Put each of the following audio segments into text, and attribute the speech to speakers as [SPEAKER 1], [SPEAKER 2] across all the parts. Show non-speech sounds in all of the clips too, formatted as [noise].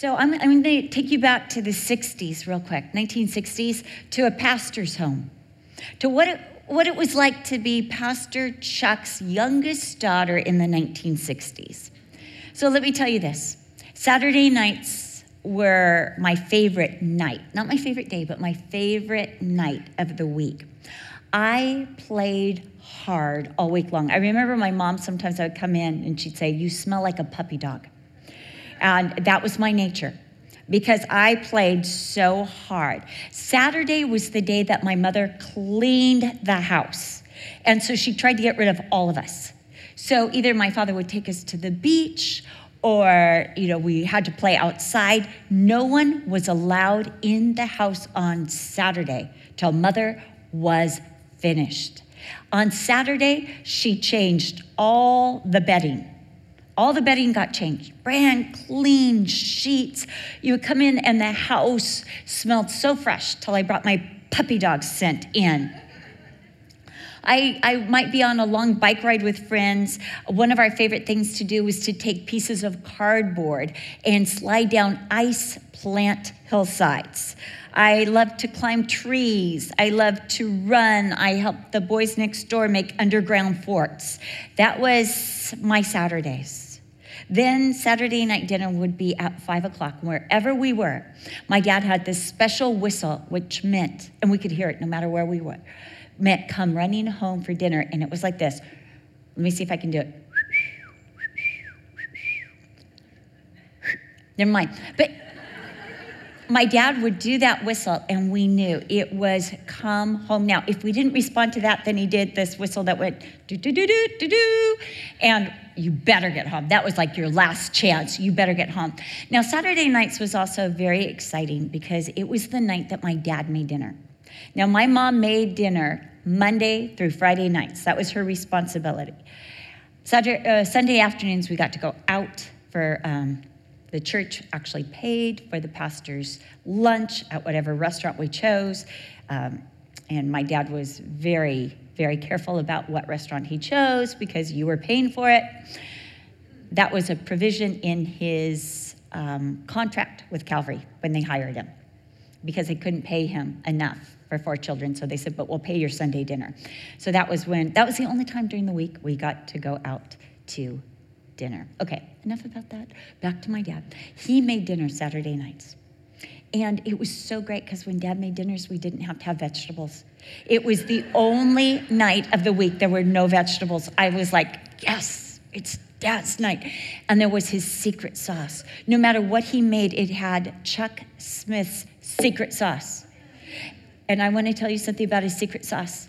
[SPEAKER 1] So I'm, I'm going to take you back to the 60s real quick, 1960s, to a pastor's home, to what it, what it was like to be Pastor Chuck's youngest daughter in the 1960s. So let me tell you this Saturday nights were my favorite night, not my favorite day, but my favorite night of the week. I played hard all week long. I remember my mom sometimes I would come in and she'd say, You smell like a puppy dog. And that was my nature because I played so hard. Saturday was the day that my mother cleaned the house. And so she tried to get rid of all of us. So either my father would take us to the beach or you know we had to play outside. No one was allowed in the house on Saturday till mother was finished. On Saturday, she changed all the bedding all the bedding got changed, brand clean sheets. You would come in, and the house smelled so fresh till I brought my puppy dog scent in. I, I might be on a long bike ride with friends. One of our favorite things to do was to take pieces of cardboard and slide down ice plant hillsides. I love to climb trees. I love to run. I helped the boys next door make underground forts. That was my Saturdays. Then Saturday night dinner would be at five o'clock, wherever we were. My dad had this special whistle, which meant, and we could hear it no matter where we were, meant come running home for dinner. And it was like this. Let me see if I can do it. Never mind. But my dad would do that whistle, and we knew it was come home now. If we didn't respond to that, then he did this whistle that went do, do, do, do, do, do. And you better get home. That was like your last chance. You better get home. Now, Saturday nights was also very exciting because it was the night that my dad made dinner. Now, my mom made dinner Monday through Friday nights. That was her responsibility. Saturday, uh, Sunday afternoons, we got to go out for um, the church actually paid for the pastor's lunch at whatever restaurant we chose. Um, and my dad was very, very careful about what restaurant he chose because you were paying for it. That was a provision in his um, contract with Calvary when they hired him because they couldn't pay him enough for four children. So they said, but we'll pay your Sunday dinner. So that was when, that was the only time during the week we got to go out to dinner. Okay, enough about that. Back to my dad. He made dinner Saturday nights. And it was so great because when dad made dinners, we didn't have to have vegetables. It was the only night of the week there were no vegetables. I was like, yes, it's dad's night. And there was his secret sauce. No matter what he made, it had Chuck Smith's secret sauce. And I want to tell you something about his secret sauce.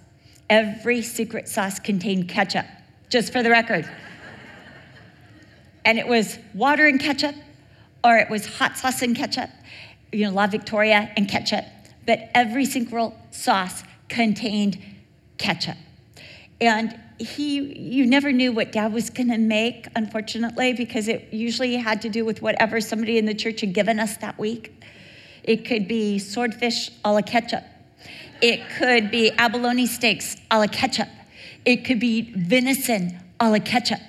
[SPEAKER 1] Every secret sauce contained ketchup, just for the record and it was water and ketchup, or it was hot sauce and ketchup, you know, La Victoria and ketchup. But every single sauce contained ketchup. And he, you never knew what dad was going to make, unfortunately, because it usually had to do with whatever somebody in the church had given us that week. It could be swordfish a la ketchup. It could be abalone steaks a la ketchup. It could be venison a la ketchup.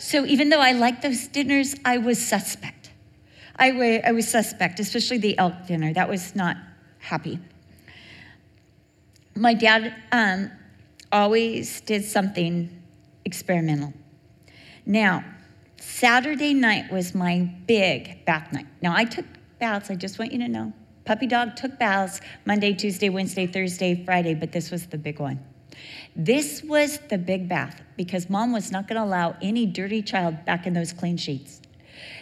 [SPEAKER 1] So even though I liked those dinners, I was suspect. I, I was suspect, especially the elk dinner. That was not happy. My dad um, always did something experimental. Now, Saturday night was my big bath night. Now, I took baths, I just want you to know. Puppy dog took baths Monday, Tuesday, Wednesday, Thursday, Friday, but this was the big one. This was the big bath because mom was not going to allow any dirty child back in those clean sheets.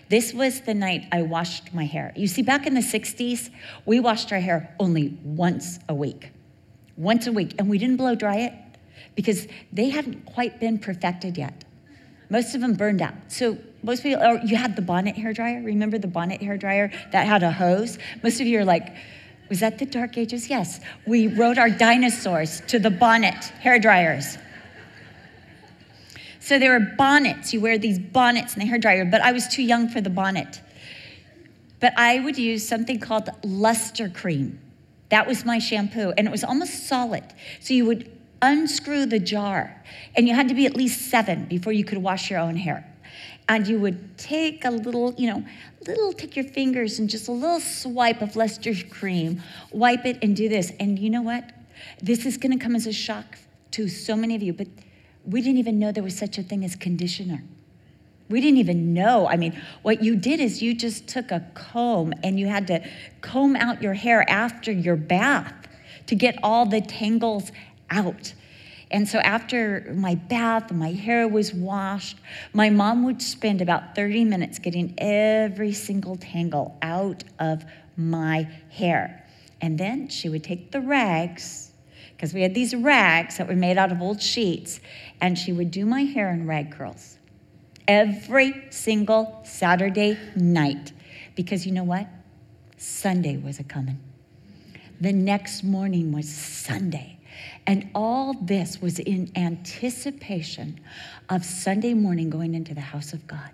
[SPEAKER 1] This was the night I washed my hair. You see, back in the 60s, we washed our hair only once a week. Once a week. And we didn't blow dry it because they hadn't quite been perfected yet. Most of them burned out. So most people, or you had the bonnet hair dryer. Remember the bonnet hair dryer that had a hose? Most of you are like, was that the Dark Ages? Yes. We rode our dinosaurs to the bonnet hair dryers. So there were bonnets. You wear these bonnets in the hair dryer, but I was too young for the bonnet. But I would use something called luster cream. That was my shampoo, and it was almost solid. So you would unscrew the jar, and you had to be at least seven before you could wash your own hair. And you would take a little, you know, little, take your fingers and just a little swipe of Lester's cream, wipe it and do this. And you know what? This is going to come as a shock to so many of you, but we didn't even know there was such a thing as conditioner. We didn't even know. I mean, what you did is you just took a comb and you had to comb out your hair after your bath to get all the tangles out. And so after my bath, my hair was washed, my mom would spend about 30 minutes getting every single tangle out of my hair. And then she would take the rags, because we had these rags that were made out of old sheets, and she would do my hair in rag curls every single Saturday night. Because you know what? Sunday was a coming. The next morning was Sunday. And all this was in anticipation of Sunday morning going into the house of God.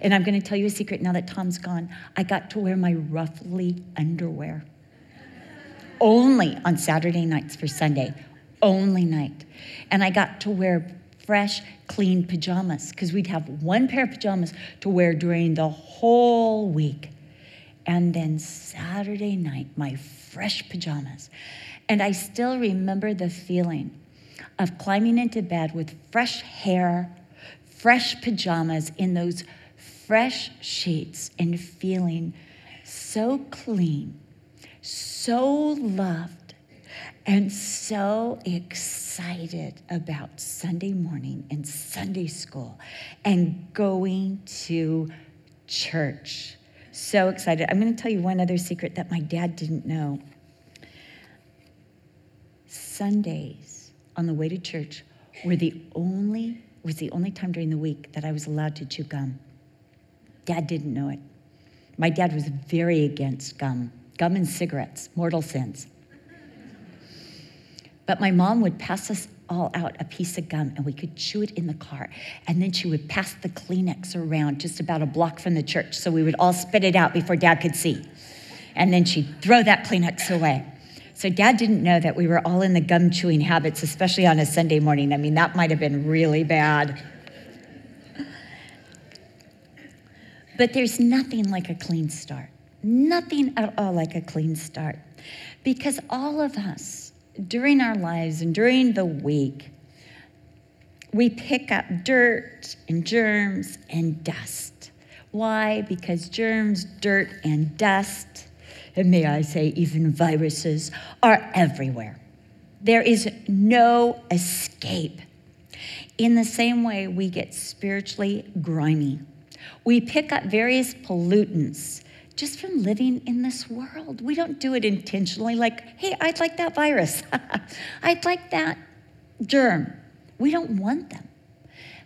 [SPEAKER 1] And I'm going to tell you a secret now that Tom's gone. I got to wear my ruffly underwear only on Saturday nights for Sunday, only night. And I got to wear fresh, clean pajamas because we'd have one pair of pajamas to wear during the whole week. And then Saturday night, my fresh pajamas. And I still remember the feeling of climbing into bed with fresh hair, fresh pajamas in those fresh sheets and feeling so clean, so loved, and so excited about Sunday morning and Sunday school and going to church. So excited. I'm going to tell you one other secret that my dad didn't know. Sundays on the way to church were the only was the only time during the week that I was allowed to chew gum. Dad didn't know it. My dad was very against gum, gum and cigarettes, mortal sins. But my mom would pass us all out a piece of gum and we could chew it in the car. And then she would pass the Kleenex around just about a block from the church so we would all spit it out before dad could see. And then she'd throw that Kleenex away. So dad didn't know that we were all in the gum chewing habits, especially on a Sunday morning. I mean, that might have been really bad. But there's nothing like a clean start. Nothing at all like a clean start. Because all of us, during our lives and during the week, we pick up dirt and germs and dust. Why? Because germs, dirt, and dust and may I say, even viruses, are everywhere. There is no escape. In the same way, we get spiritually grimy. We pick up various pollutants just from living in this world. We don't do it intentionally, like, hey, I'd like that virus. [laughs] I'd like that germ. We don't want them.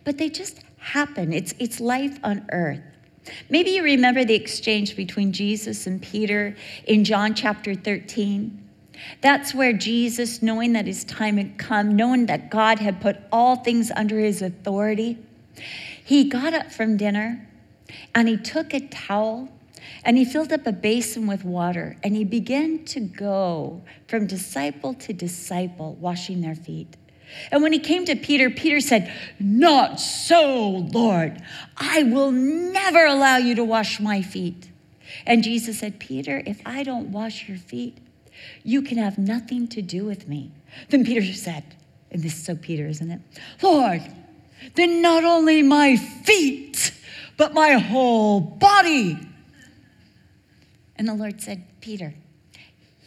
[SPEAKER 1] But they just happen. It's, it's life on earth. Maybe you remember the exchange between Jesus and Peter in John chapter 13. That's where Jesus, knowing that his time had come, knowing that God had put all things under his authority, he got up from dinner and he took a towel and he filled up a basin with water and he began to go from disciple to disciple, washing their feet. And when he came to Peter, Peter said, Not so, Lord. I will never allow you to wash my feet. And Jesus said, Peter, if I don't wash your feet, you can have nothing to do with me. Then Peter said, and this is so Peter, isn't it? Lord, then not only my feet, but my whole body. And the Lord said, Peter,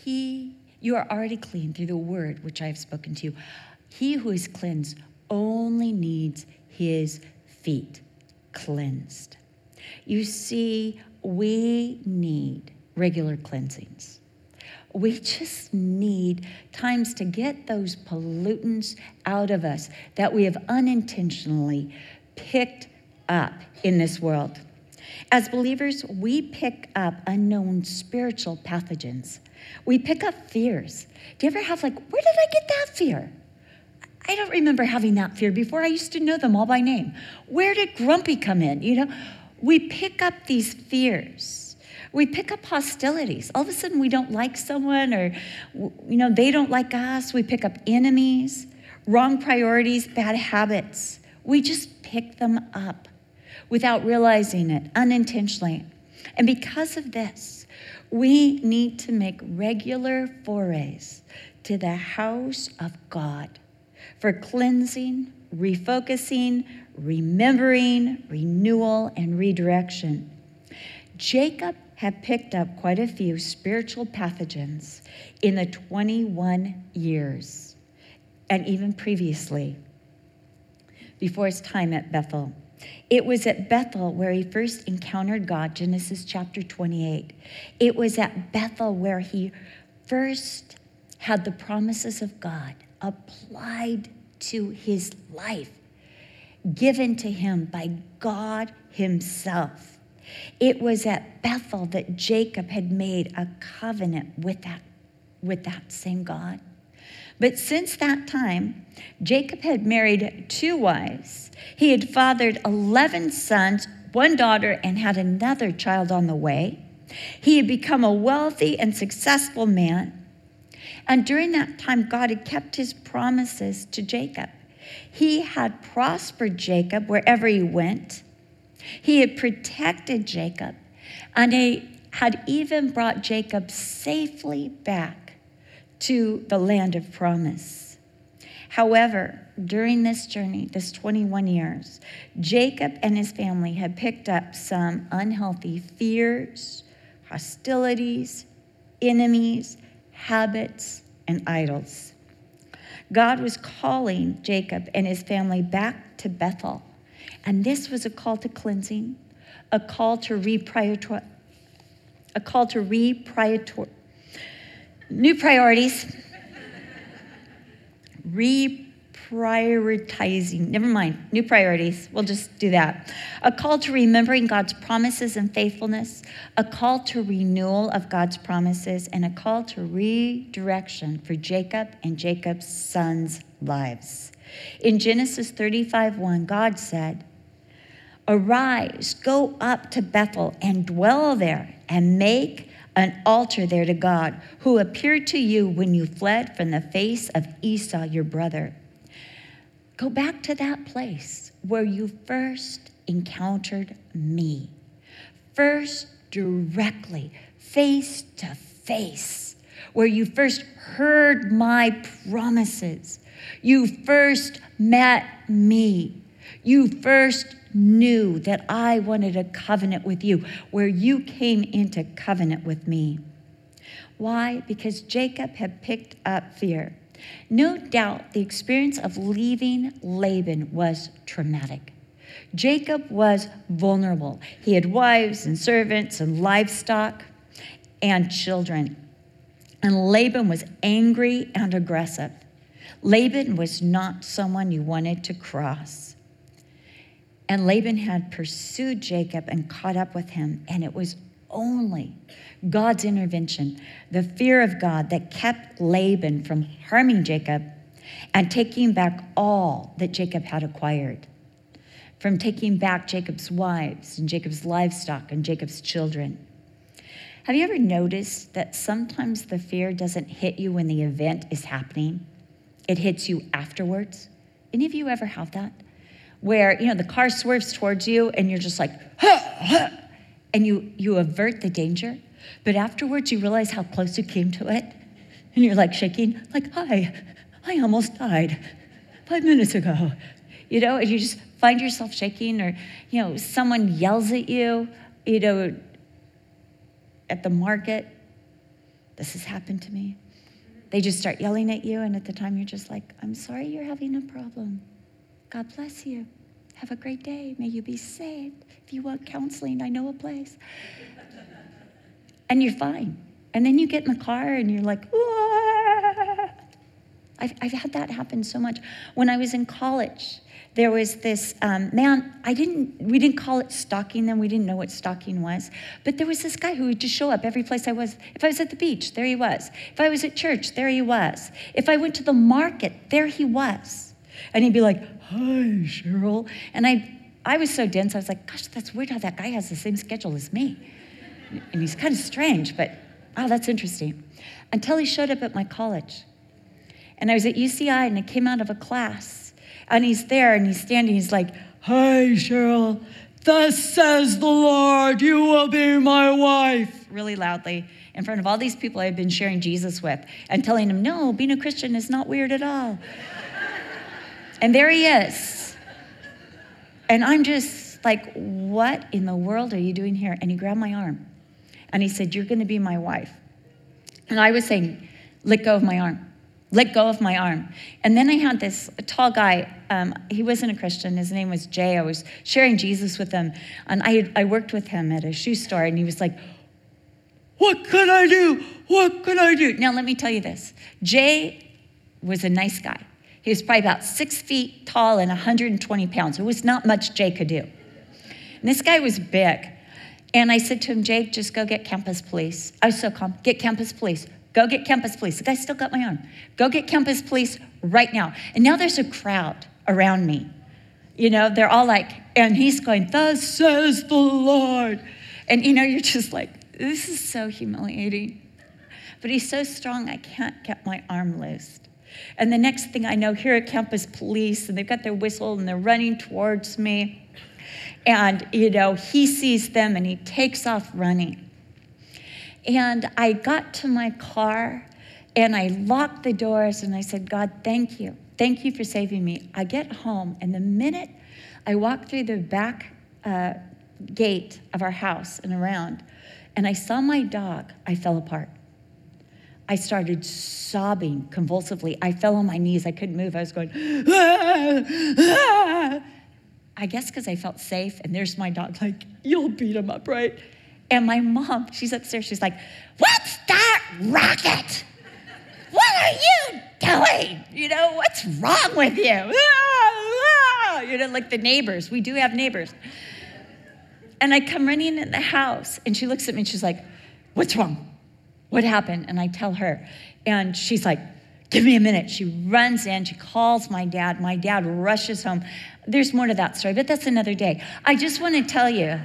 [SPEAKER 1] he, you are already clean through the word which I have spoken to you. He who is cleansed only needs his feet cleansed. You see, we need regular cleansings. We just need times to get those pollutants out of us that we have unintentionally picked up in this world. As believers, we pick up unknown spiritual pathogens. We pick up fears. Do you ever have, like, where did I get that fear? I don't remember having that fear before. I used to know them all by name. Where did grumpy come in? You know, we pick up these fears. We pick up hostilities. All of a sudden, we don't like someone, or you know, they don't like us. We pick up enemies, wrong priorities, bad habits. We just pick them up. without realizing it, unintentionally. And because of this, we need to make regular forays to the house of God for cleansing, refocusing, remembering, renewal, and redirection. Jacob had picked up quite a few spiritual pathogens in the 21 years and even previously, before his time at Bethel. It was at Bethel where he first encountered God, Genesis chapter 28. It was at Bethel where he first had the promises of God applied to his life, given to him by God Himself. It was at Bethel that Jacob had made a covenant with that, with that same God. But since that time, Jacob had married two wives. He had fathered 11 sons, one daughter, and had another child on the way. He had become a wealthy and successful man. And during that time, God had kept his promises to Jacob. He had prospered Jacob wherever he went. He had protected Jacob, and he had even brought Jacob safely back to the land of promise. However, during this journey, this 21 years, Jacob and his family had picked up some unhealthy fears, hostilities, enemies, habits, and idols. God was calling Jacob and his family back to Bethel. And this was a call to cleansing, a call to reprioritize, a call to reprioritize, new priorities, [laughs] re prioritizing, never mind, new priorities. We'll just do that. A call to remembering God's promises and faithfulness, a call to renewal of God's promises, and a call to redirection for Jacob and Jacob's sons' lives. In Genesis 35 1, God said, Arise, go up to Bethel and dwell there, and make an altar there to God, who appeared to you when you fled from the face of Esau, your brother. Go back to that place where you first encountered me. First, directly, face to face, where you first heard my promises. You first met me. You first knew that I wanted a covenant with you, where you came into covenant with me. Why? Because Jacob had picked up fear. No doubt the experience of leaving Laban was traumatic. Jacob was vulnerable. He had wives and servants and livestock and children. And Laban was angry and aggressive. Laban was not someone you wanted to cross. And Laban had pursued Jacob and caught up with him, and it was only God's intervention, the fear of God that kept Laban from harming Jacob and taking back all that Jacob had acquired, from taking back Jacob's wives and Jacob's livestock and Jacob's children. Have you ever noticed that sometimes the fear doesn't hit you when the event is happening? It hits you afterwards. Any of you ever have that? Where, you know, the car swerves towards you and you're just like, huh, huh, and you, you avert the danger, but afterwards you realize how close you came to it. And you're like shaking, like, hi, I almost died five minutes ago. You know, and you just find yourself shaking, or, you know, someone yells at you, you know, at the market. This has happened to me. They just start yelling at you, and at the time you're just like, I'm sorry you're having a problem. God bless you. Have a great day. May you be saved. If you want counseling, I know a place. and you're fine. And then you get in the car and you're like, I've, I've had that happen so much. When I was in college, there was this um, man i didn't we didn't call it stalking then we didn't know what stalking was but there was this guy who would just show up every place i was if i was at the beach there he was if i was at church there he was if i went to the market there he was and he'd be like hi, Cheryl. And I, I was so dense, I was like, gosh, that's weird how that guy has the same schedule as me. And he's kind of strange, but oh, that's interesting. Until he showed up at my college. And I was at UCI and I came out of a class. And he's there and he's standing, he's like, Hi, Cheryl. Thus says the Lord, you will be my wife, really loudly in front of all these people I had been sharing Jesus with and telling them, no, being a Christian is not weird at all. and there he is. And I'm just like, what in the world are you doing here? And he grabbed my arm and he said, You're going to be my wife. And I was saying, Let go of my arm. Let go of my arm. And then I had this tall guy. Um, he wasn't a Christian. His name was Jay. I was sharing Jesus with him. And I, I worked with him at a shoe store. And he was like, what could I do? What could I do? Now, let me tell you this Jay was a nice guy. He was probably about six feet tall and 120 pounds. It was not much Jay could do. And this guy was big. And I said to him, Jake, just go get campus police. I was so calm. Get campus police. Go get campus police. The guy still got my arm. Go get campus police right now. And now there's a crowd around me. You know, they're all like, and he's going, Thus says the Lord. And you know, you're just like, this is so humiliating. But he's so strong, I can't get my arm loosed. And the next thing I know, here at campus police, and they've got their whistle and they're running towards me. And, you know, he sees them and he takes off running. And I got to my car and I locked the doors and I said, God, thank you. Thank you for saving me. I get home, and the minute I walk through the back uh, gate of our house and around, and I saw my dog, I fell apart. I started sobbing convulsively. I fell on my knees. I couldn't move. I was going, ah, ah. I guess because I felt safe. And there's my dog, like, you'll beat him up, right? And my mom, she's upstairs. She's like, What's that racket? What are you doing? You know, what's wrong with you? Ah, you know, like the neighbors. We do have neighbors. And I come running in the house, and she looks at me and she's like, What's wrong? What happened? And I tell her. And she's like, Give me a minute. She runs in, she calls my dad. My dad rushes home. There's more to that story, but that's another day. I just want to tell you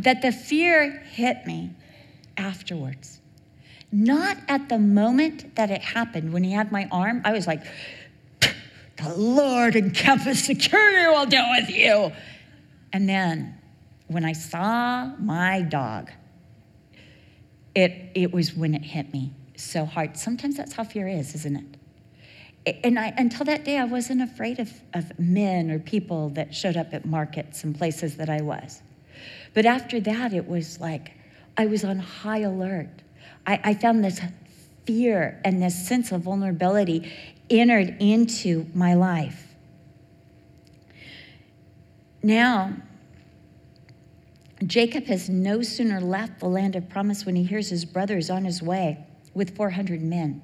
[SPEAKER 1] that the fear hit me afterwards. Not at the moment that it happened when he had my arm. I was like, the Lord and campus security will deal with you. And then when I saw my dog, it, it was when it hit me so hard. Sometimes that's how fear is, isn't it? And I, until that day, I wasn't afraid of, of men or people that showed up at markets and places that I was. But after that, it was like I was on high alert. I, I found this fear and this sense of vulnerability entered into my life. Now, Jacob has no sooner left the land of promise when he hears his brother is on his way with 400 men.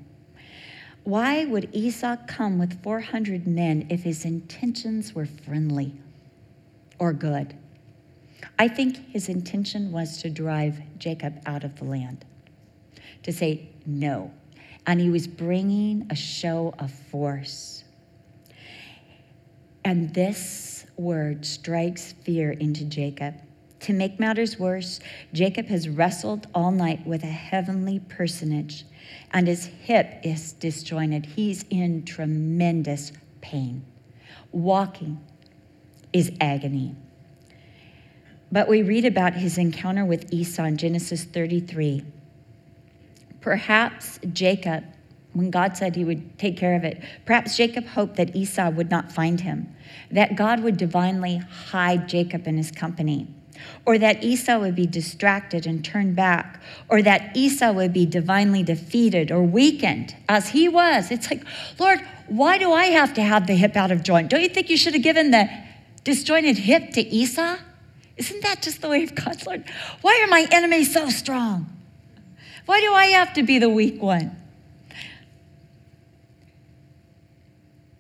[SPEAKER 1] Why would Esau come with 400 men if his intentions were friendly or good? I think his intention was to drive Jacob out of the land, to say no. And he was bringing a show of force. And this word strikes fear into Jacob. To make matters worse, Jacob has wrestled all night with a heavenly personage, and his hip is disjointed. He's in tremendous pain. Walking is agony. But we read about his encounter with Esau in Genesis 33. Perhaps Jacob, when God said he would take care of it, perhaps Jacob hoped that Esau would not find him, that God would divinely hide Jacob in his company or that Esau would be distracted and turn back, or that Esau would be divinely defeated or weakened as he was. It's like, Lord, why do I have to have the hip out of joint? Don't you think you should have given the disjointed hip to Esau? Isn't that just the way of God, Lord? Why are my enemies so strong? Why do I have to be the weak one?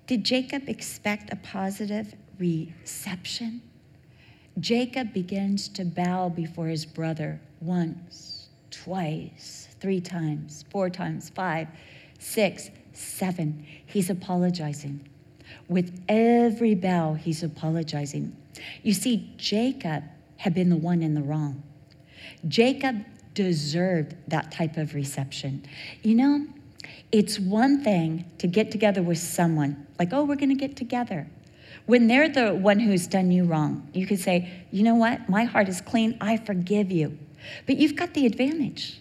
[SPEAKER 1] Did Jacob expect a positive reception? Jacob begins to bow before his brother once, twice, three times, four times, five, six, seven. He's apologizing. With every bow, he's apologizing. You see, Jacob had been the one in the wrong. Jacob deserved that type of reception. You know, it's one thing to get together with someone, like, oh, we're going to get together. When they're the one who's done you wrong, you could say, you know what? My heart is clean. I forgive you. But you've got the advantage.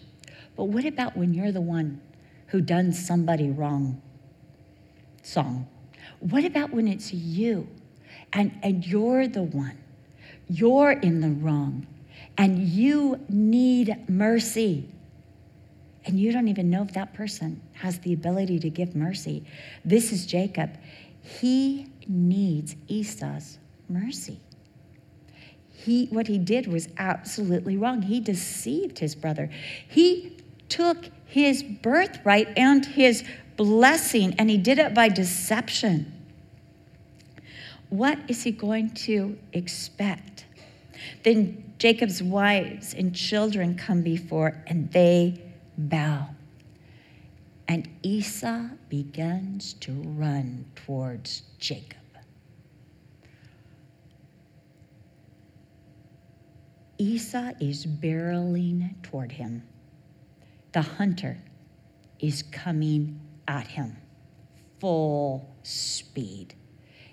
[SPEAKER 1] But what about when you're the one who done somebody wrong? Song. What about when it's you and, and you're the one? You're in the wrong and you need mercy. And you don't even know if that person has the ability to give mercy. This is Jacob. He needs Esau's mercy. He, what he did was absolutely wrong. He deceived his brother. He took his birthright and his blessing, and he did it by deception. What is he going to expect? Then Jacob's wives and children come before, and they bow. And Esau begins to run towards Jacob. Esau is barreling toward him. The hunter is coming at him full speed.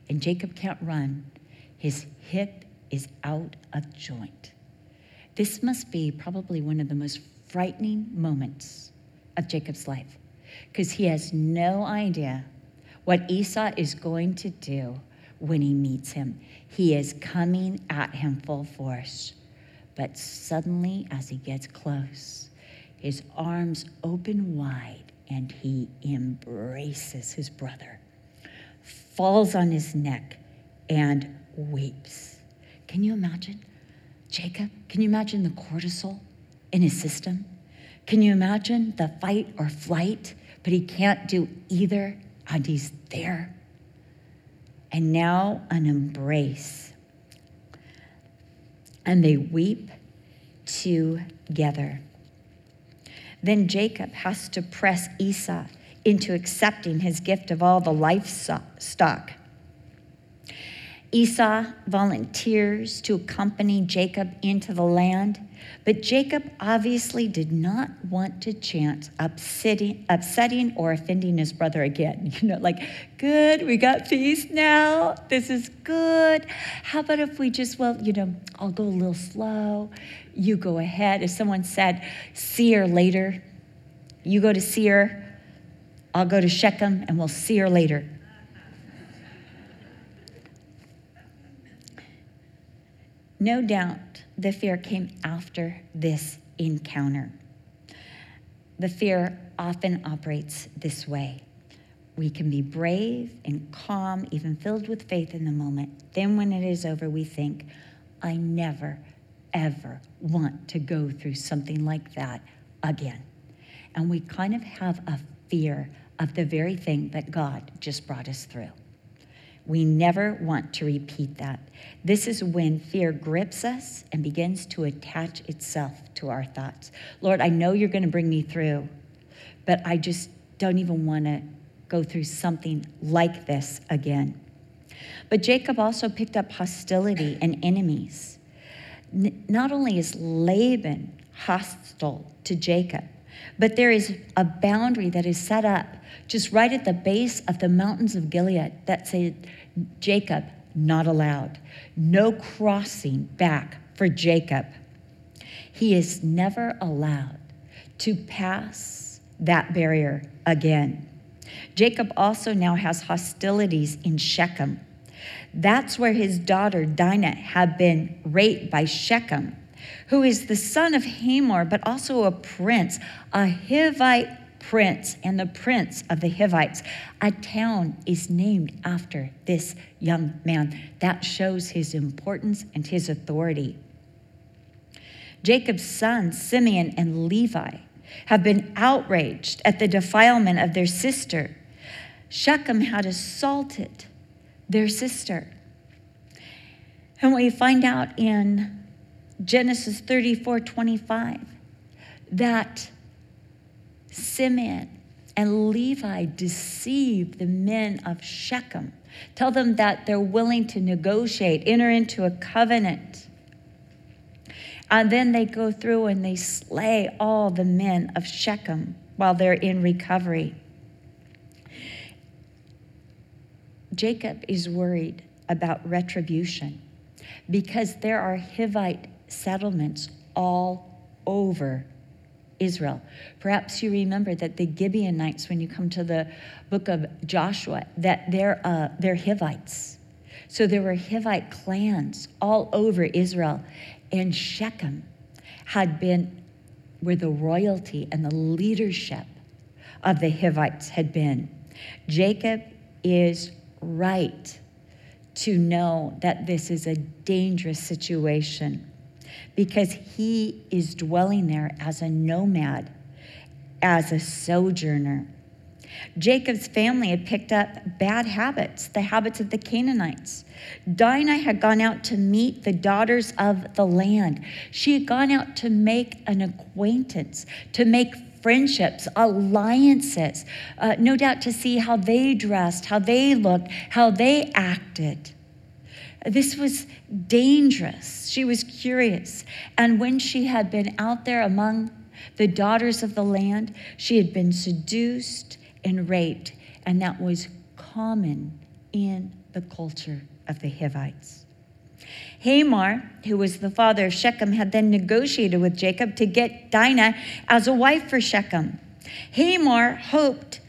[SPEAKER 1] And Jacob can't run. His hip is out of joint. This must be probably one of the most frightening moments of Jacob's life because he has no idea what Esau is going to do when he meets him. He is coming at him full force. But suddenly, as he gets close, his arms open wide and he embraces his brother, falls on his neck, and weeps. Can you imagine? Jacob, can you imagine the cortisol in his system? Can you imagine the fight or flight? But he can't do either, and he's there. And now an embrace. And they weep together. Then Jacob has to press Esau into accepting his gift of all the livestock Esau volunteers to accompany Jacob into the land, but Jacob obviously did not want to chance upsetting, upsetting or offending his brother again. [laughs] You know, like, good, we got peace now. This is good. How about if we just, well, you know, I'll go a little slow. You go ahead. If someone said, see her later, you go to Seir, I'll go to Shechem, and we'll see her later. No doubt the fear came after this encounter. The fear often operates this way. We can be brave and calm, even filled with faith in the moment. Then, when it is over, we think, I never, ever want to go through something like that again. And we kind of have a fear of the very thing that God just brought us through. We never want to repeat that. This is when fear grips us and begins to attach itself to our thoughts. Lord, I know you're going to bring me through, but I just don't even want to go through something like this again. But Jacob also picked up hostility and enemies. Not only is Laban hostile to Jacob, but there is a boundary that is set up just right at the base of the mountains of Gilead that said, Jacob, not allowed. No crossing back for Jacob. He is never allowed to pass that barrier again. Jacob also now has hostilities in Shechem. That's where his daughter Dinah had been raped by Shechem, who is the son of Hamor, but also a prince, a Hivite prince and the prince of the Hivites. A town is named after this young man. That shows his importance and his authority. Jacob's sons, Simeon and Levi, have been outraged at the defilement of their sister. Shechem had assaulted their sister. And we find out in Genesis 34 25 that Simeon and Levi deceive the men of Shechem. Tell them that they're willing to negotiate, enter into a covenant. And then they go through and they slay all the men of Shechem while they're in recovery. Jacob is worried about retribution because there are Hivite settlements all over Israel. Perhaps you remember that the Gibeonites, when you come to the book of Joshua, that they're, uh, they're Hivites. So there were Hivite clans all over Israel. And Shechem had been where the royalty and the leadership of the Hivites had been. Jacob is right to know that this is a dangerous situation because he is dwelling there as a nomad, as a sojourner. Jacob's family had picked up bad habits, the habits of the Canaanites. Dinah had gone out to meet the daughters of the land. She had gone out to make an acquaintance, to make friendships, alliances, uh, no doubt to see how they dressed, how they looked, how they acted. This was dangerous. She was curious. And when she had been out there among the daughters of the land, she had been seduced and raped. And that was common in the culture of the Hivites. Hamor, who was the father of Shechem, had then negotiated with Jacob to get Dinah as a wife for Shechem. Hamor hoped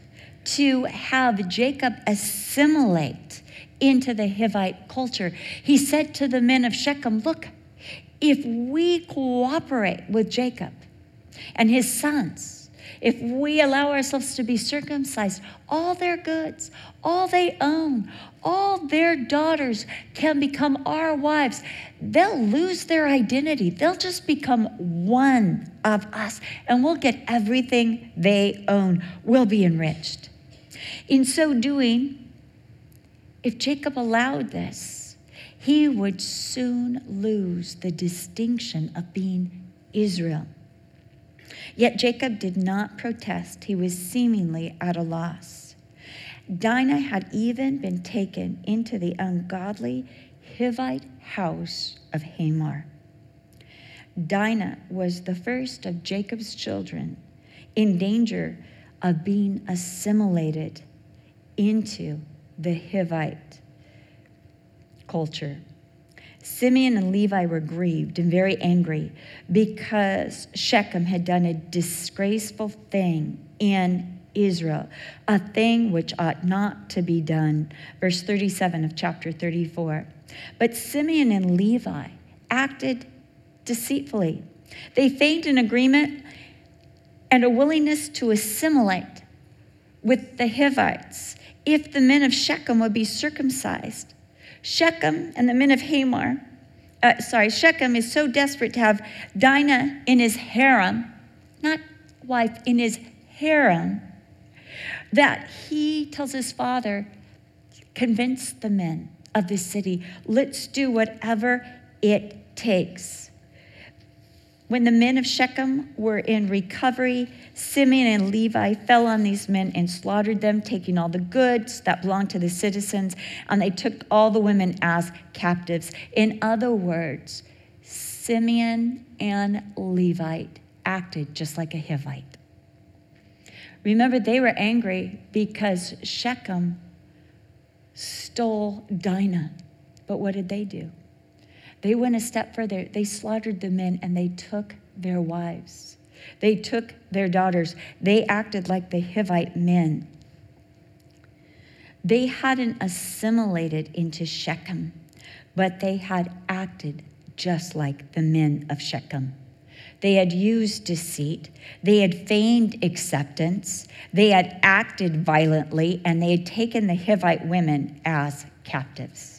[SPEAKER 1] to have Jacob assimilate into the Hivite culture. He said to the men of Shechem, Look, if we cooperate with Jacob and his sons, if we allow ourselves to be circumcised, all their goods, all they own, all their daughters can become our wives. They'll lose their identity. They'll just become one of us, and we'll get everything they own. We'll be enriched. In so doing, if Jacob allowed this, he would soon lose the distinction of being Israel. Yet Jacob did not protest, he was seemingly at a loss. Dinah had even been taken into the ungodly Hivite house of Hamor. Dinah was the first of Jacob's children in danger of being assimilated into the Hivite culture. Simeon and Levi were grieved and very angry because Shechem had done a disgraceful thing in Israel, a thing which ought not to be done. Verse 37 of chapter 34. But Simeon and Levi acted deceitfully. They feigned an agreement and a willingness to assimilate with the Hivites if the men of Shechem would be circumcised. Shechem and the men of Hamor, uh, sorry, Shechem is so desperate to have Dinah in his harem, not wife, in his harem, that he tells his father, convince the men of the city, let's do whatever it takes. When the men of Shechem were in recovery, Simeon and Levi fell on these men and slaughtered them, taking all the goods that belonged to the citizens, and they took all the women as captives. In other words, Simeon and Levite acted just like a Hivite. Remember, they were angry because Shechem stole Dinah. But what did they do? They went a step further. They slaughtered the men and they took their wives. They took their daughters. They acted like the Hivite men. They hadn't assimilated into Shechem, but they had acted just like the men of Shechem. They had used deceit. They had feigned acceptance. They had acted violently, and they had taken the Hivite women as captives.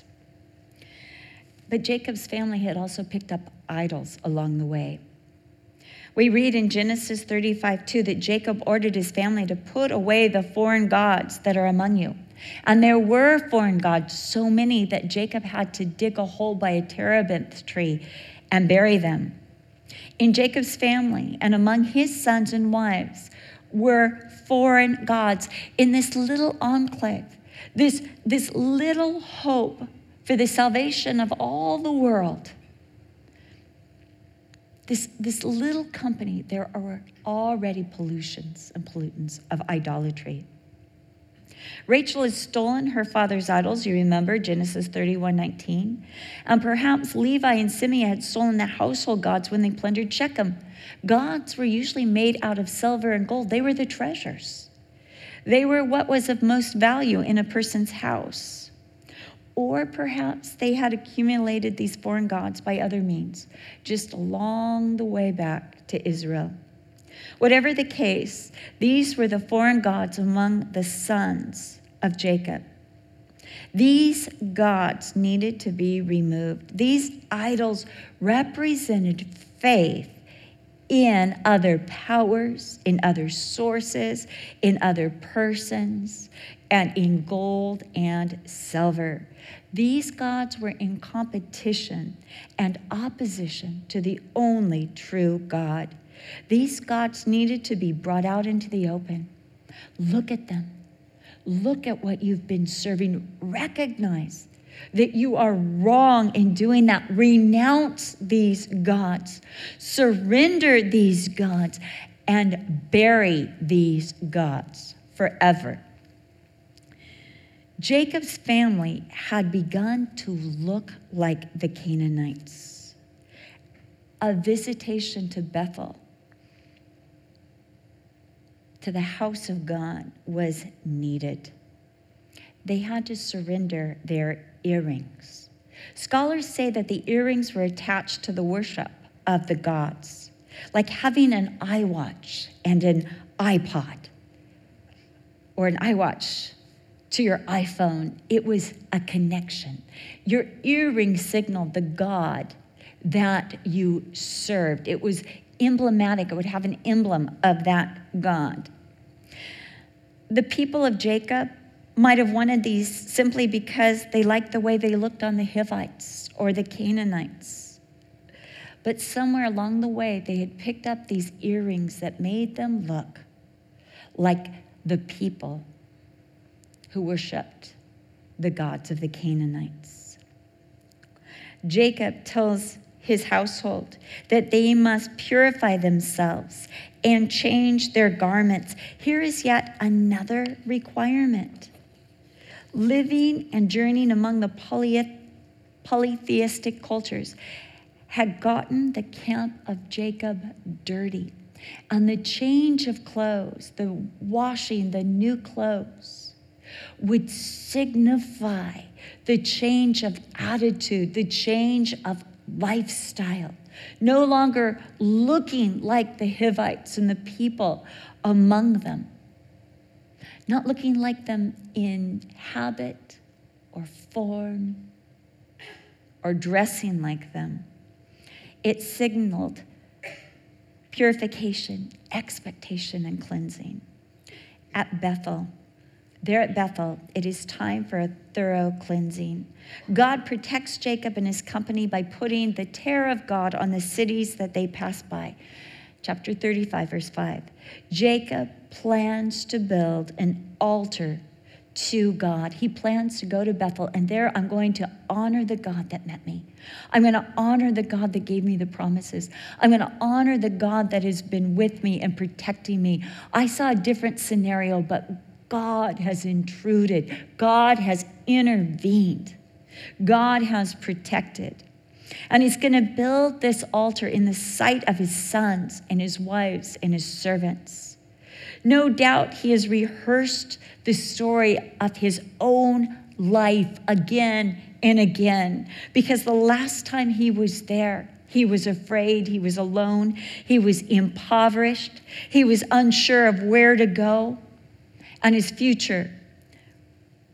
[SPEAKER 1] But Jacob's family had also picked up idols along the way. We read in Genesis 35 2 that Jacob ordered his family to put away the foreign gods that are among you. And there were foreign gods, so many that Jacob had to dig a hole by a terebinth tree and bury them. In Jacob's family and among his sons and wives were foreign gods in this little enclave, this, this little hope for the salvation of all the world. This, this little company, there are already pollutions and pollutants of idolatry. Rachel has stolen her father's idols, you remember Genesis 31 19. And perhaps Levi and Simeon had stolen the household gods when they plundered Shechem. Gods were usually made out of silver and gold, they were the treasures. They were what was of most value in a person's house. Or perhaps they had accumulated these foreign gods by other means, just along the way back to Israel. Whatever the case, these were the foreign gods among the sons of Jacob. These gods needed to be removed. These idols represented faith in other powers, in other sources, in other persons, and in gold and silver. These gods were in competition and opposition to the only true God. These gods needed to be brought out into the open. Look at them. Look at what you've been serving. Recognize that you are wrong in doing that. Renounce these gods, surrender these gods, and bury these gods forever. Jacob's family had begun to look like the Canaanites. A visitation to Bethel, to the house of God, was needed. They had to surrender their earrings. Scholars say that the earrings were attached to the worship of the gods, like having an iWatch and an iPod, or an iWatch to your iPhone. It was a connection. Your earring signaled the God that you served. It was emblematic, it would have an emblem of that God. The people of Jacob might have wanted these simply because they liked the way they looked on the Hivites or the Canaanites. But somewhere along the way, they had picked up these earrings that made them look like the people who worshiped the gods of the Canaanites. Jacob tells his household that they must purify themselves and change their garments. Here is yet another requirement living and journeying among the polytheistic cultures had gotten the camp of Jacob dirty. And the change of clothes, the washing, the new clothes, would signify the change of attitude, the change of lifestyle. No longer looking like the Hivites and the people among them, not looking like them in habit or form or dressing like them. It signaled purification, expectation, and cleansing. At Bethel, there at Bethel, it is time for a thorough cleansing. God protects Jacob and his company by putting the terror of God on the cities that they pass by chapter 35, verse 5. Jacob plans to build an altar to God. He plans to go to Bethel, and there I'm going to honor the God that met me. I'm going to honor the God that gave me the promises. I'm going to honor the God that has been with me and protecting me. I saw a different scenario, but God has intruded, God has intervened, God has protected. And he's going to build this altar in the sight of his sons and his wives and his servants. No doubt he has rehearsed the story of his own life again and again because the last time he was there, he was afraid, he was alone, he was impoverished, he was unsure of where to go, and his future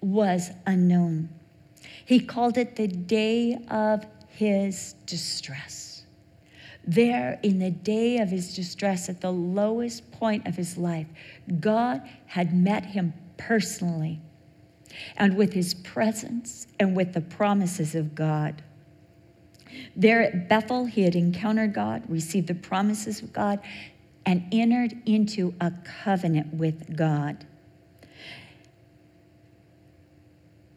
[SPEAKER 1] was unknown. He called it the day of his distress. There, in the day of his distress, at the lowest point of his life, God had met him personally and with his presence and with the promises of God. There at Bethel, he had encountered God, received the promises of God, and entered into a covenant with God.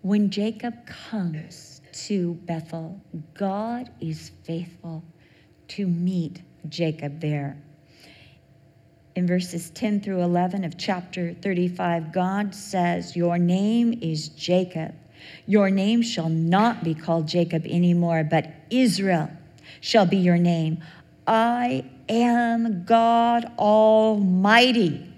[SPEAKER 1] When Jacob comes to Bethel, God is faithful to meet Jacob there. in verses 10 through 11 of chapter 35, God says, Your name is Jacob. Your name shall not be called Jacob anymore, but Israel shall be your name. I am God Almighty.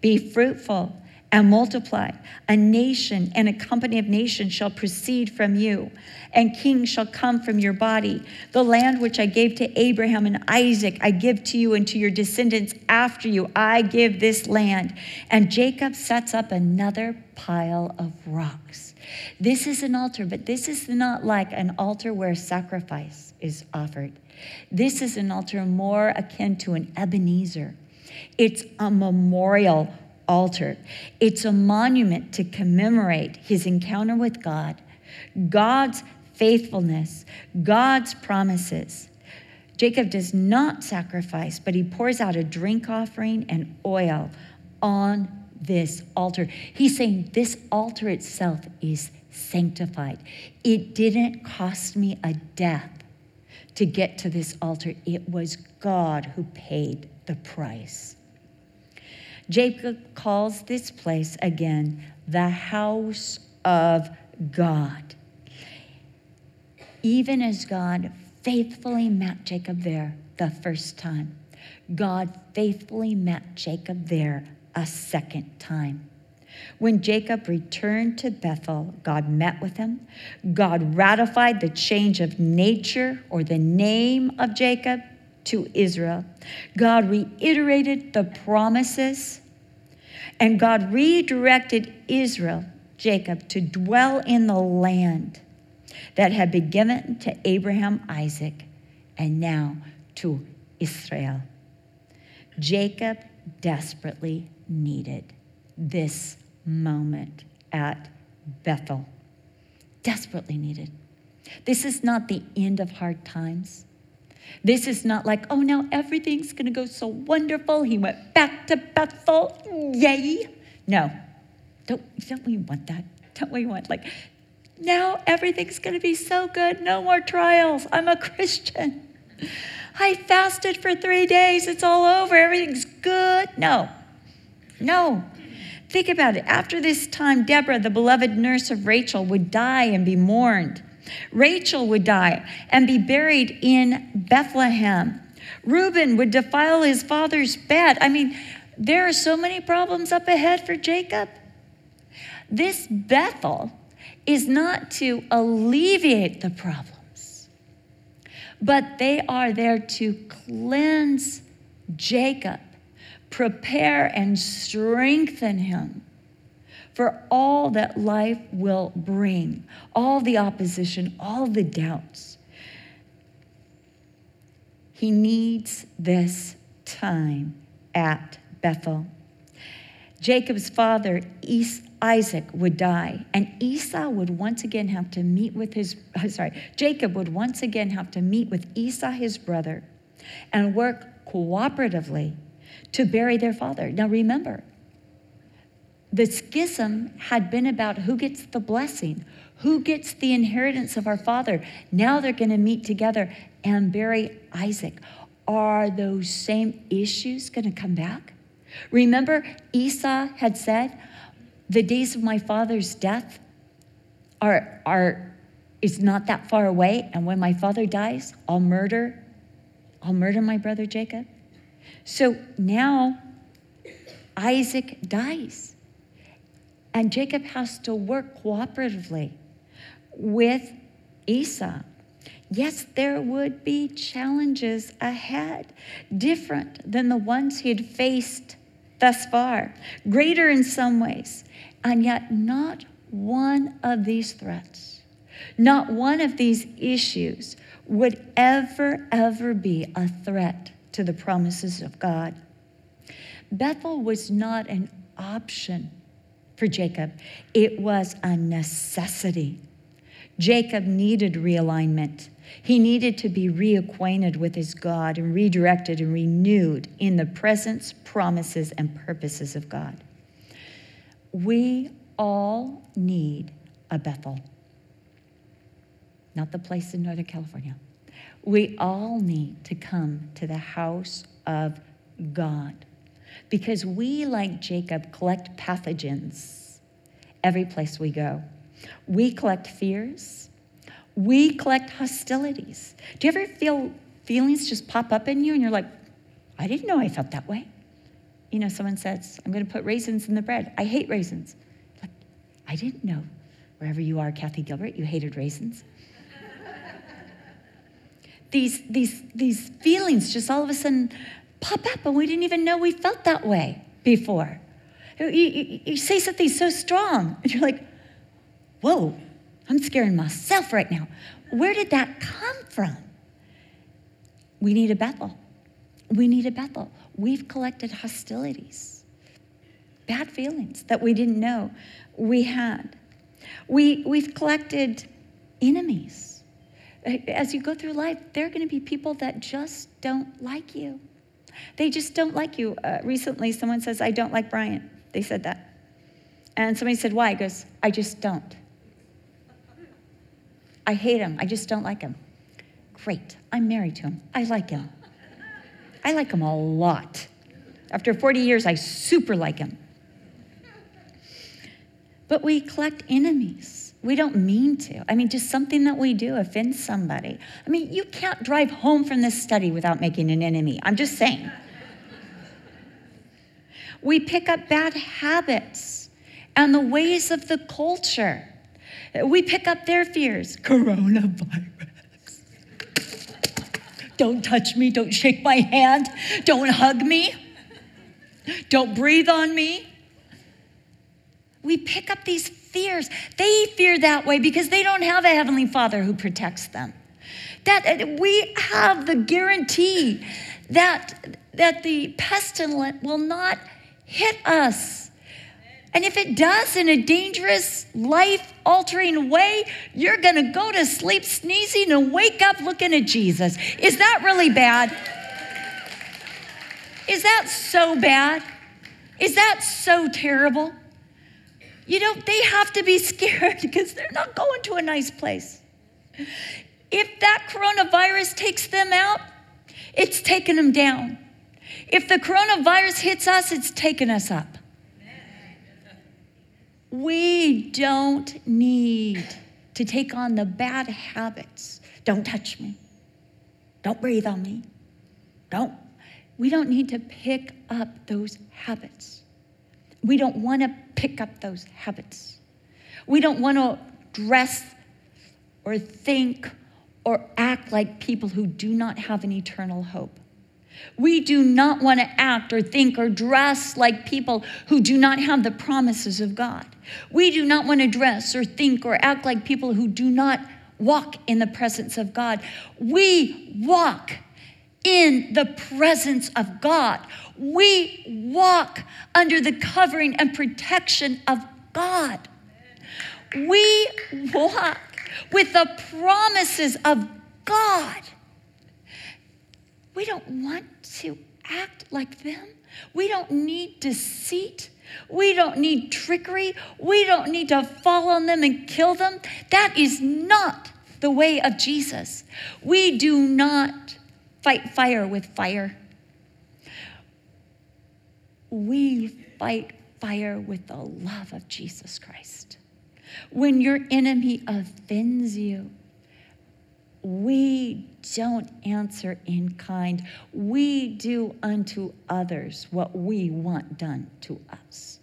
[SPEAKER 1] Be fruitful and multiply. A nation and a company of nations shall proceed from you, and kings shall come from your body. The land which I gave to Abraham and Isaac, I give to you and to your descendants after you. I give this land. And Jacob sets up another pile of rocks. This is an altar, but this is not like an altar where sacrifice is offered. This is an altar more akin to an Ebenezer. It's a memorial altar. It's a monument to commemorate his encounter with God, God's faithfulness, God's promises. Jacob does not sacrifice, but he pours out a drink offering and oil on this altar. He's saying this altar itself is sanctified. It didn't cost me a death to get to this altar, it was God who paid the price. Jacob calls this place again the house of God. Even as God faithfully met Jacob there the first time, God faithfully met Jacob there a second time. When Jacob returned to Bethel, God met with him. God ratified the change of nature or the name of Jacob to Israel. God reiterated the promises, and God redirected Israel, Jacob, to dwell in the land that had been given to Abraham, Isaac, and now to Israel. Jacob desperately needed this moment at Bethel. Desperately needed. This is not the end of hard times. This is not like, oh, now everything's going to go so wonderful. He went back to Bethel. Yay. No. Don't, don't we want that? Don't we want, like, now everything's going to be so good. No more trials. I'm a Christian. I fasted for three days. It's all over. Everything's good. No. No. Think about it. After this time, Deborah, the beloved nurse of Rachel, would die and be mourned. Rachel would die and be buried in Bethlehem. Reuben would defile his father's bed. I mean, there are so many problems up ahead for Jacob. This Bethel is not to alleviate the problems, but they are there to cleanse Jacob prepare and strengthen him for all that life will bring, all the opposition, all the doubts. He needs this time at Bethel. Jacob's father, Isaac, would die, and Esau would once again have to meet with his, [laughs] sorry, Jacob would once again have to meet with Esau, his brother, and work cooperatively to bury their father. Now remember, the schism had been about who gets the blessing, who gets the inheritance of our father. Now they're going to meet together and bury Isaac. Are those same issues going to come back? Remember, Esau had said, The days of my father's death are, are is not that far away, and when my father dies, I'll murder, I'll murder my brother Jacob. So now Isaac dies, and Jacob has to work cooperatively with Esau. Yes, there would be challenges ahead, different than the ones he had faced thus far, greater in some ways, and yet not one of these threats, not one of these issues would ever, ever be a threat to the promises of God. Bethel was not an option for Jacob, it was a necessity. Jacob needed realignment. He needed to be reacquainted with his God and redirected and renewed in the presence, promises, and purposes of God. We all need a Bethel, not the place in Northern California. We all need to come to the house of God. Because we, like Jacob, collect pathogens every place we go. We collect fears. We collect hostilities. Do you ever feel feelings just pop up in you and you're like, I didn't know I felt that way? You know, someone says, I'm going to put raisins in the bread. I hate raisins. Like, I didn't know. Wherever you are, Kathy Gilbert, you hated raisins. [laughs] these, these, these feelings just all of a sudden pop up, and we didn't even know we felt that way before. You, you, you say something so strong, and you're like, whoa, I'm scaring myself right now. Where did that come from? We need a Bethel. We need a Bethel. We've collected hostilities, bad feelings that we didn't know we had. We, we've collected enemies. As you go through life, there are going to be people that just don't like you. They just don't like you. Uh, recently, someone says, I don't like Brian. They said that. And somebody said, Why? He goes, I just don't. I hate him. I just don't like him. Great. I'm married to him. I like him. I like him a lot. After 40 years, I super like him. But we collect enemies. We don't mean to. I mean, just something that we do offends somebody. I mean, you can't drive home from this study without making an enemy. I'm just saying. we pick up bad habits and the ways of the culture. We pick up their fears. Coronavirus. Don't touch me. Don't shake my hand. Don't hug me. Don't breathe on me. We pick up these fears. They fear that way because they don't have a Heavenly Father who protects them. That uh, we have the guarantee that, that the pestilence will not hit us. And if it does in a dangerous, life altering way, you're going to go to sleep sneezing and wake up looking at Jesus. Is that really bad? Is that so bad? Is that so terrible? You know, they have to be [laughs] scared because they're not going to a nice place. If that coronavirus takes them out, it's taken them down. If the coronavirus hits us, it's taken us up. We don't need to take on the bad habits. Don't touch me. Don't breathe on me. Don't. We don't need to pick up those habits. We don't want to pick up those habits. We don't want to dress or think or act like people who do not have an eternal hope. We do not want to act or think or dress like people who do not have the promises of God. We do not want to dress or think or act like people who do not walk in the presence of God. We walk in the presence of God. We walk under the covering and protection of God. We walk with the promises of God. We don't want to act like them. We don't need deceit. We don't need trickery. We don't need to fall on them and kill them. That is not the way of Jesus. We do not fight fire with fire. We fight fire with the love of Jesus Christ. When your enemy offends you, we don't answer in kind. We do unto others what we want done to us.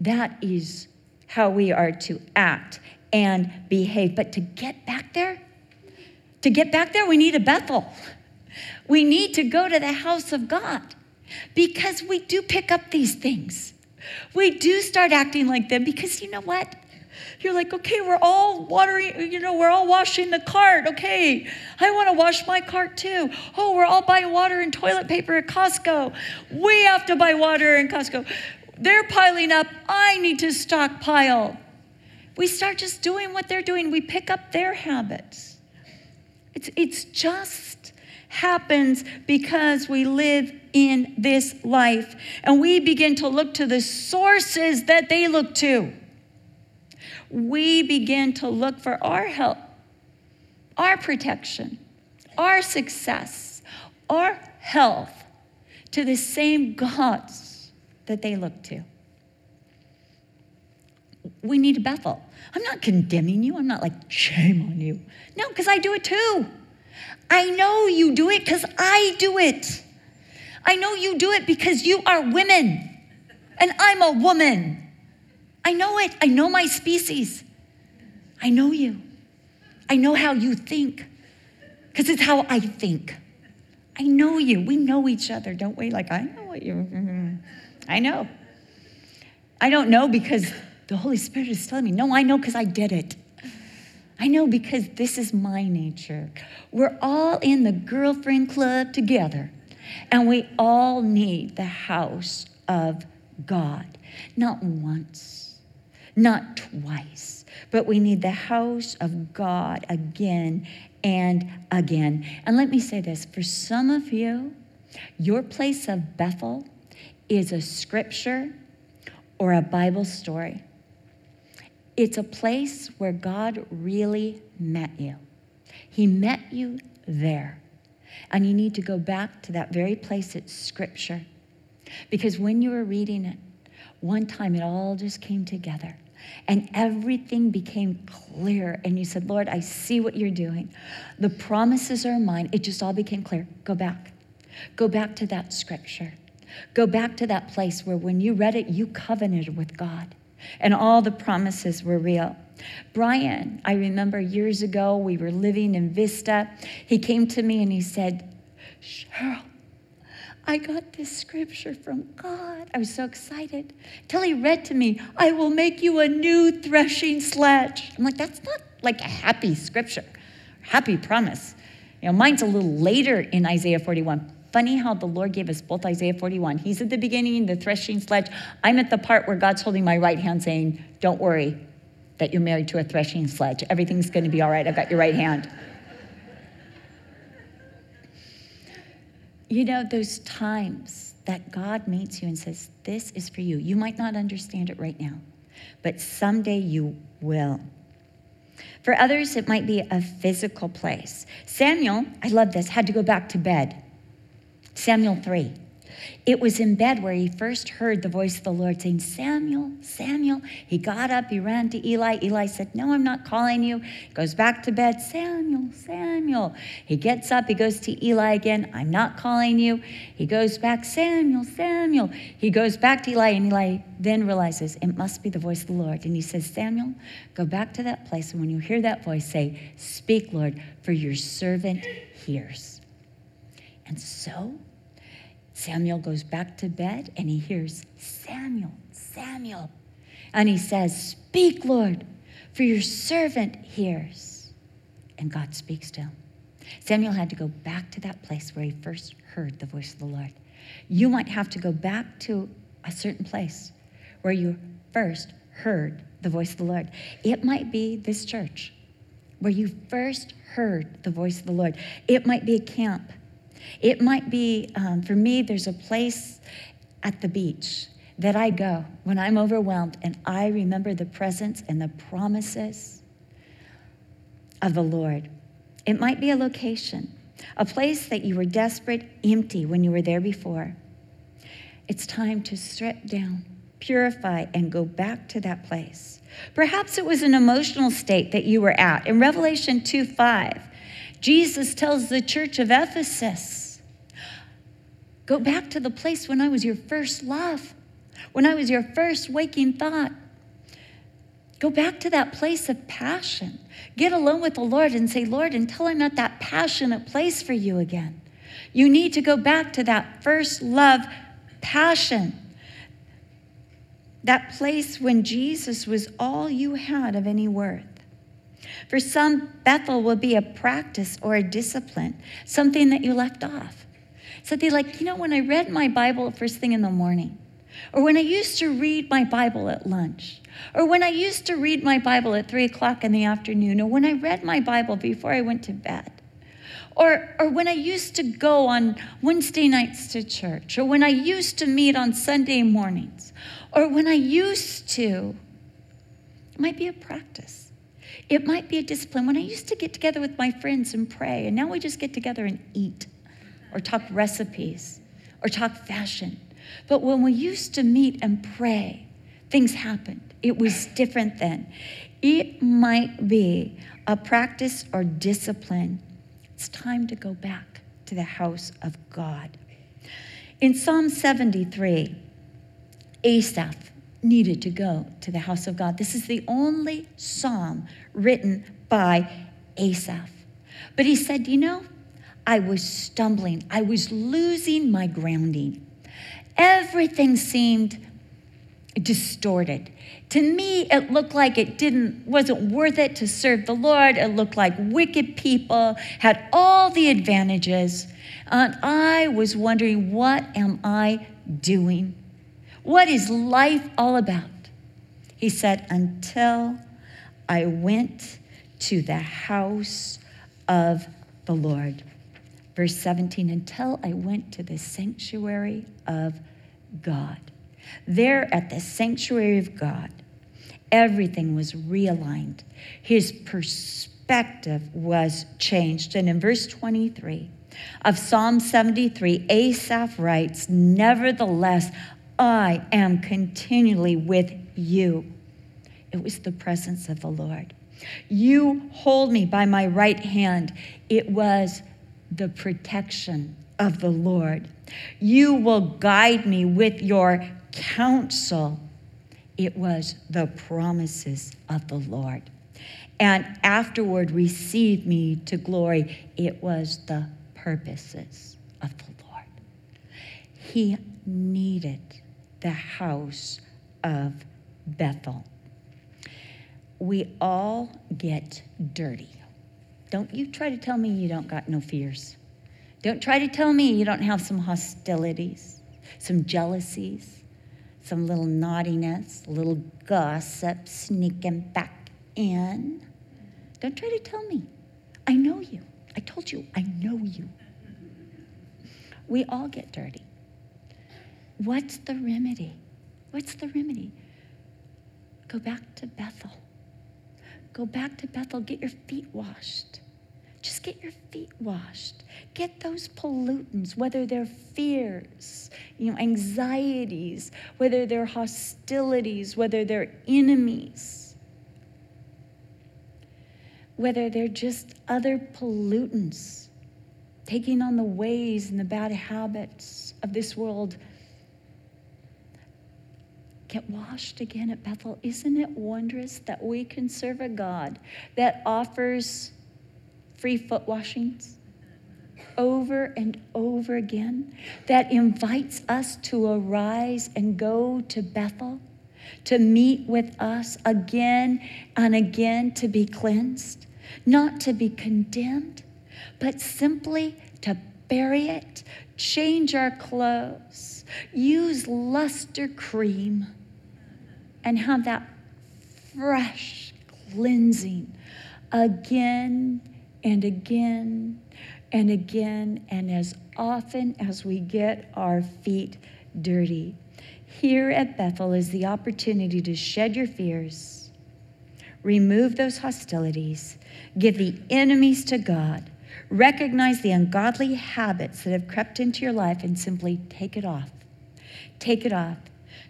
[SPEAKER 1] That is how we are to act and behave. But to get back there, to get back there, we need a Bethel. We need to go to the house of God because we do pick up these things. We do start acting like them because you know what? You're like, okay, we're all watering, you know, we're all washing the cart. Okay, I want to wash my cart too. Oh, we're all buying water and toilet paper at Costco. We have to buy water in Costco. They're piling up. I need to stockpile. We start just doing what they're doing. We pick up their habits. It's, it's just happens because we live in this life and we begin to look to the sources that they look to we begin to look for our help, our protection, our success, our health to the same gods that they look to. We need a Bethel. I'm not condemning you. I'm not like, shame on you. No, because I do it too. I know you do it because I do it. I know you do it because you are women and I'm a woman. I know it. I know my species. I know you. I know how you think because it's how I think. I know you. We know each other, don't we? Like, I know what you mm-hmm. I know. I don't know because the Holy Spirit is telling me. No, I know because I did it. I know because this is my nature. We're all in the girlfriend club together, and we all need the house of God. Not once, not twice, but we need the house of God again and again. And let me say this for some of you, your place of Bethel is a scripture or a Bible story. It's a place where God really met you. He met you there. And you need to go back to that very place it's scripture. Because when you were reading it, one time it all just came together and everything became clear. And you said, Lord, I see what you're doing. The promises are mine. It just all became clear. Go back. Go back to that scripture. Go back to that place where when you read it, you covenanted with God and all the promises were real. Brian, I remember years ago, we were living in Vista. He came to me and he said, Cheryl, I got this scripture from God. I was so excited. Till he read to me, I will make you a new threshing sledge. I'm like, that's not like a happy scripture, happy promise. You know, mine's a little later in Isaiah 41. Funny how the Lord gave us both Isaiah 41. He's at the beginning, the threshing sledge. I'm at the part where God's holding my right hand saying, Don't worry that you're married to a threshing sledge. Everything's going to be all right. I've got your right hand. You know, those times that God meets you and says, This is for you. You might not understand it right now, but someday you will. For others, it might be a physical place. Samuel, I love this, had to go back to bed. Samuel 3. It was in bed where he first heard the voice of the Lord saying, Samuel, Samuel. He got up, he ran to Eli. Eli said, No, I'm not calling you. He goes back to bed, Samuel, Samuel. He gets up, he goes to Eli again, I'm not calling you. He goes back, Samuel, Samuel. He goes back to Eli, and Eli then realizes it must be the voice of the Lord. And he says, Samuel, go back to that place. And when you hear that voice, say, Speak, Lord, for your servant hears. And so, Samuel goes back to bed and he hears, Samuel, Samuel. And he says, Speak, Lord, for your servant hears. And God speaks to him. Samuel had to go back to that place where he first heard the voice of the Lord. You might have to go back to a certain place where you first heard the voice of the Lord. It might be this church where you first heard the voice of the Lord. It might be a camp it might be, um, for me, there's a place at the beach that I go when I'm overwhelmed and I remember the presence and the promises of the Lord. It might be a location, a place that you were desperate, empty when you were there before. It's time to strip down, purify, and go back to that place. Perhaps it was an emotional state that you were at. In Revelation 2 5, Jesus tells the church of Ephesus go back to the place when I was your first love, when I was your first waking thought. Go back to that place of passion. Get alone with the Lord and say, Lord, until I'm at that passionate place for you again. You need to go back to that first love passion. That place when Jesus was all you had of any worth. For some, Bethel will be a practice or a discipline, something that you left off. So they like, you know, when I read my Bible first thing in the morning, or when I used to read my Bible at lunch, or when I used to read my Bible at three o'clock in the afternoon, or when I read my Bible before I went to bed, or, or when I used to go on Wednesday nights to church, or when I used to meet on Sunday mornings, or when I used to, it might be a practice. It might be a discipline. When I used to get together with my friends and pray, and now we just get together and eat or talk recipes or talk fashion But when we used to meet and pray, things happened. It was different then. It might be a practice or discipline. It's time to go back to the house of God. In Psalm 73, Asaph needed to go to the house of God. This is the only psalm written by Asaph. But he said, You know, I was stumbling, I was losing my grounding. Everything seemed distorted. To me, it looked like it didn't wasn't worth it to serve the Lord. It looked like wicked people had all the advantages. And I was wondering, what am I doing? What is life all about? He said, until I went to the house of the Lord. Verse 17, until I went to the sanctuary of God. There at the sanctuary of God, everything was realigned. His perspective was changed. And in verse 23 of Psalm 73, Asaph writes, Nevertheless, I am continually with you. It was the presence of the Lord. You hold me by my right hand. It was the protection of the Lord. You will guide me with your counsel. It was the promises of the Lord. And afterward, receive me to glory. It was the purposes of the Lord. He needed the house of Bethel. We all get dirty. Don't you try to tell me you don't got no fears. Don't try to tell me you don't have some hostilities, some jealousies, some little naughtiness, little gossip sneaking back in. Don't try to tell me. I know you. I told you, I know you. We all get dirty. What's the remedy? What's the remedy? Go back to Bethel. Go back to Bethel. Get your feet washed. Just get your feet washed. Get those pollutants, whether they're fears, you know, anxieties, whether they're hostilities, whether they're enemies, whether they're just other pollutants, taking on the ways and the bad habits of this world get washed again at Bethel. Isn't it wondrous that we can serve a God that offers free foot washings over and over again, that invites us to arise and go to Bethel, to meet with us again and again to be cleansed, not to be condemned, but simply to bury it, change our clothes, use luster cream and have that fresh cleansing again and again and again, and as often as we get our feet dirty. Here at Bethel is the opportunity to shed your fears, remove those hostilities, give the enemies to God, recognize the ungodly habits that have crept into your life, and simply take it off. Take it off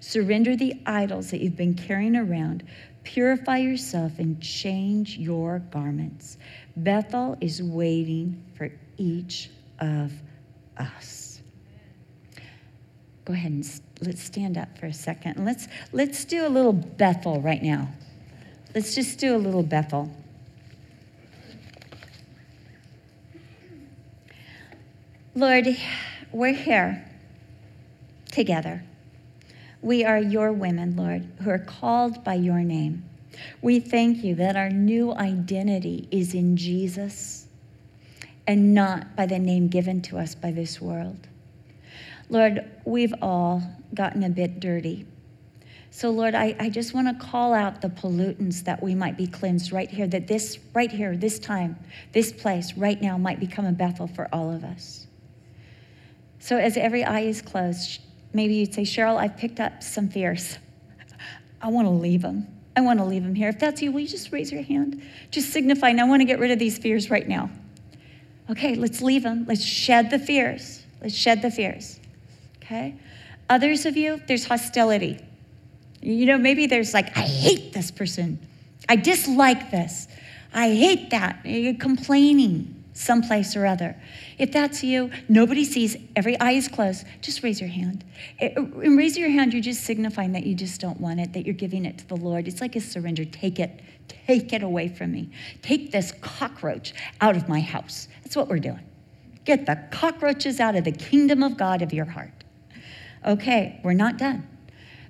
[SPEAKER 1] Surrender the idols that you've been carrying around. Purify yourself and change your garments. Bethel is waiting for each of us. Go ahead and let's stand up for a second. Let's let's do a little Bethel right now. Let's just do a little Bethel. Lord, we're here together. We are your women, Lord, who are called by your name. We thank you that our new identity is in Jesus and not by the name given to us by this world. Lord, we've all gotten a bit dirty. So, Lord, I, I just want to call out the pollutants that we might be cleansed right here, that this, right here, this time, this place, right now, might become a Bethel for all of us. So, as every eye is closed, maybe you'd say, Cheryl, I've picked up some fears. I want to leave them. I want to leave them here. If that's you, will you just raise your hand? Just signifying, I want to get rid of these fears right now. Okay, let's leave them. Let's shed the fears. Let's shed the fears. Okay? Others of you, there's hostility. You know, maybe there's like, I hate this person. I dislike this. I hate that. You're complaining someplace or other. If that's you, nobody sees, every eye is closed, just raise your hand. And raise your hand, you're just signifying that you just don't want it, that you're giving it to the Lord. It's like a surrender. Take it, take it away from me. Take this cockroach out of my house. That's what we're doing. Get the cockroaches out of the kingdom of God of your heart. Okay, we're not done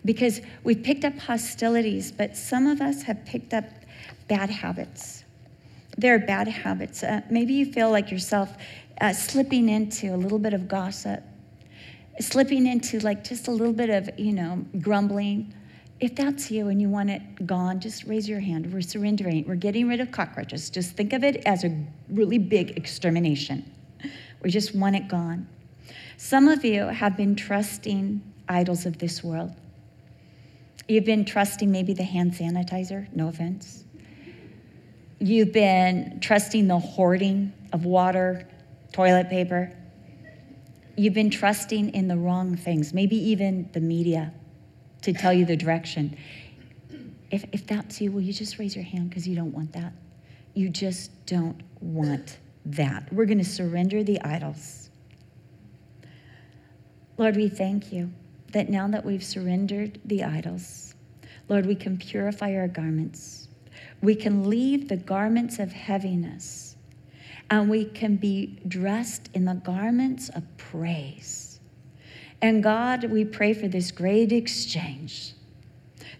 [SPEAKER 1] because we've picked up hostilities, but some of us have picked up bad habits there are bad habits. Uh, maybe you feel like yourself uh, slipping into a little bit of gossip, slipping into like just a little bit of, you know, grumbling. If that's you and you want it gone, just raise your hand. We're surrendering. We're getting rid of cockroaches. Just think of it as a really big extermination. We just want it gone. Some of you have been trusting idols of this world. You've been trusting maybe the hand sanitizer, no offense. You've been trusting the hoarding of water, toilet paper. You've been trusting in the wrong things, maybe even the media to tell you the direction. If, if that's you, will you just raise your hand because you don't want that? You just don't want that. We're going to surrender the idols. Lord, we thank you that now that we've surrendered the idols, Lord, we can purify our garments we can leave the garments of heaviness and we can be dressed in the garments of praise. And God, we pray for this great exchange,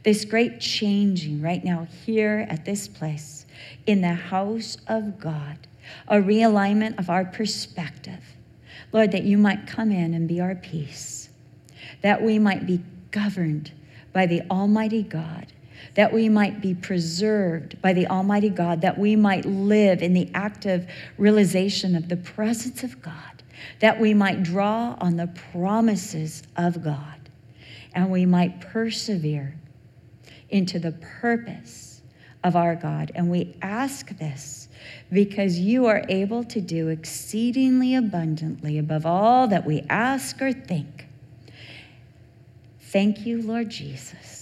[SPEAKER 1] this great changing right now here at this place in the house of God, a realignment of our perspective. Lord, that you might come in and be our peace, that we might be governed by the Almighty God that we might be preserved by the Almighty God, that we might live in the active realization of the presence of God, that we might draw on the promises of God, and we might persevere into the purpose of our God. And we ask this because you are able to do exceedingly abundantly above all that we ask or think. Thank you, Lord Jesus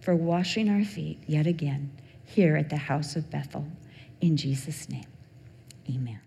[SPEAKER 1] for washing our feet yet again here at the house of Bethel. In Jesus' name, amen.